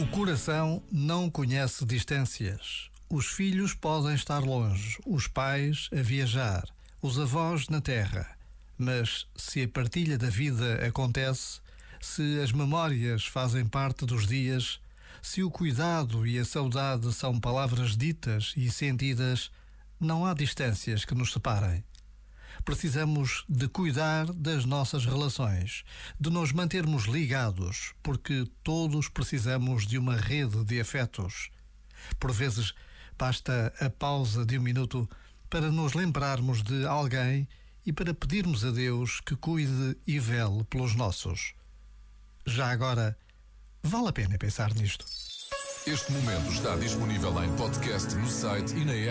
O coração não conhece distâncias. Os filhos podem estar longe, os pais a viajar, os avós na terra. Mas se a partilha da vida acontece, se as memórias fazem parte dos dias, se o cuidado e a saudade são palavras ditas e sentidas, não há distâncias que nos separem. Precisamos de cuidar das nossas relações, de nos mantermos ligados, porque todos precisamos de uma rede de afetos. Por vezes, basta a pausa de um minuto para nos lembrarmos de alguém e para pedirmos a Deus que cuide e vele pelos nossos. Já agora, vale a pena pensar nisto. Este momento está disponível em podcast no site e na app.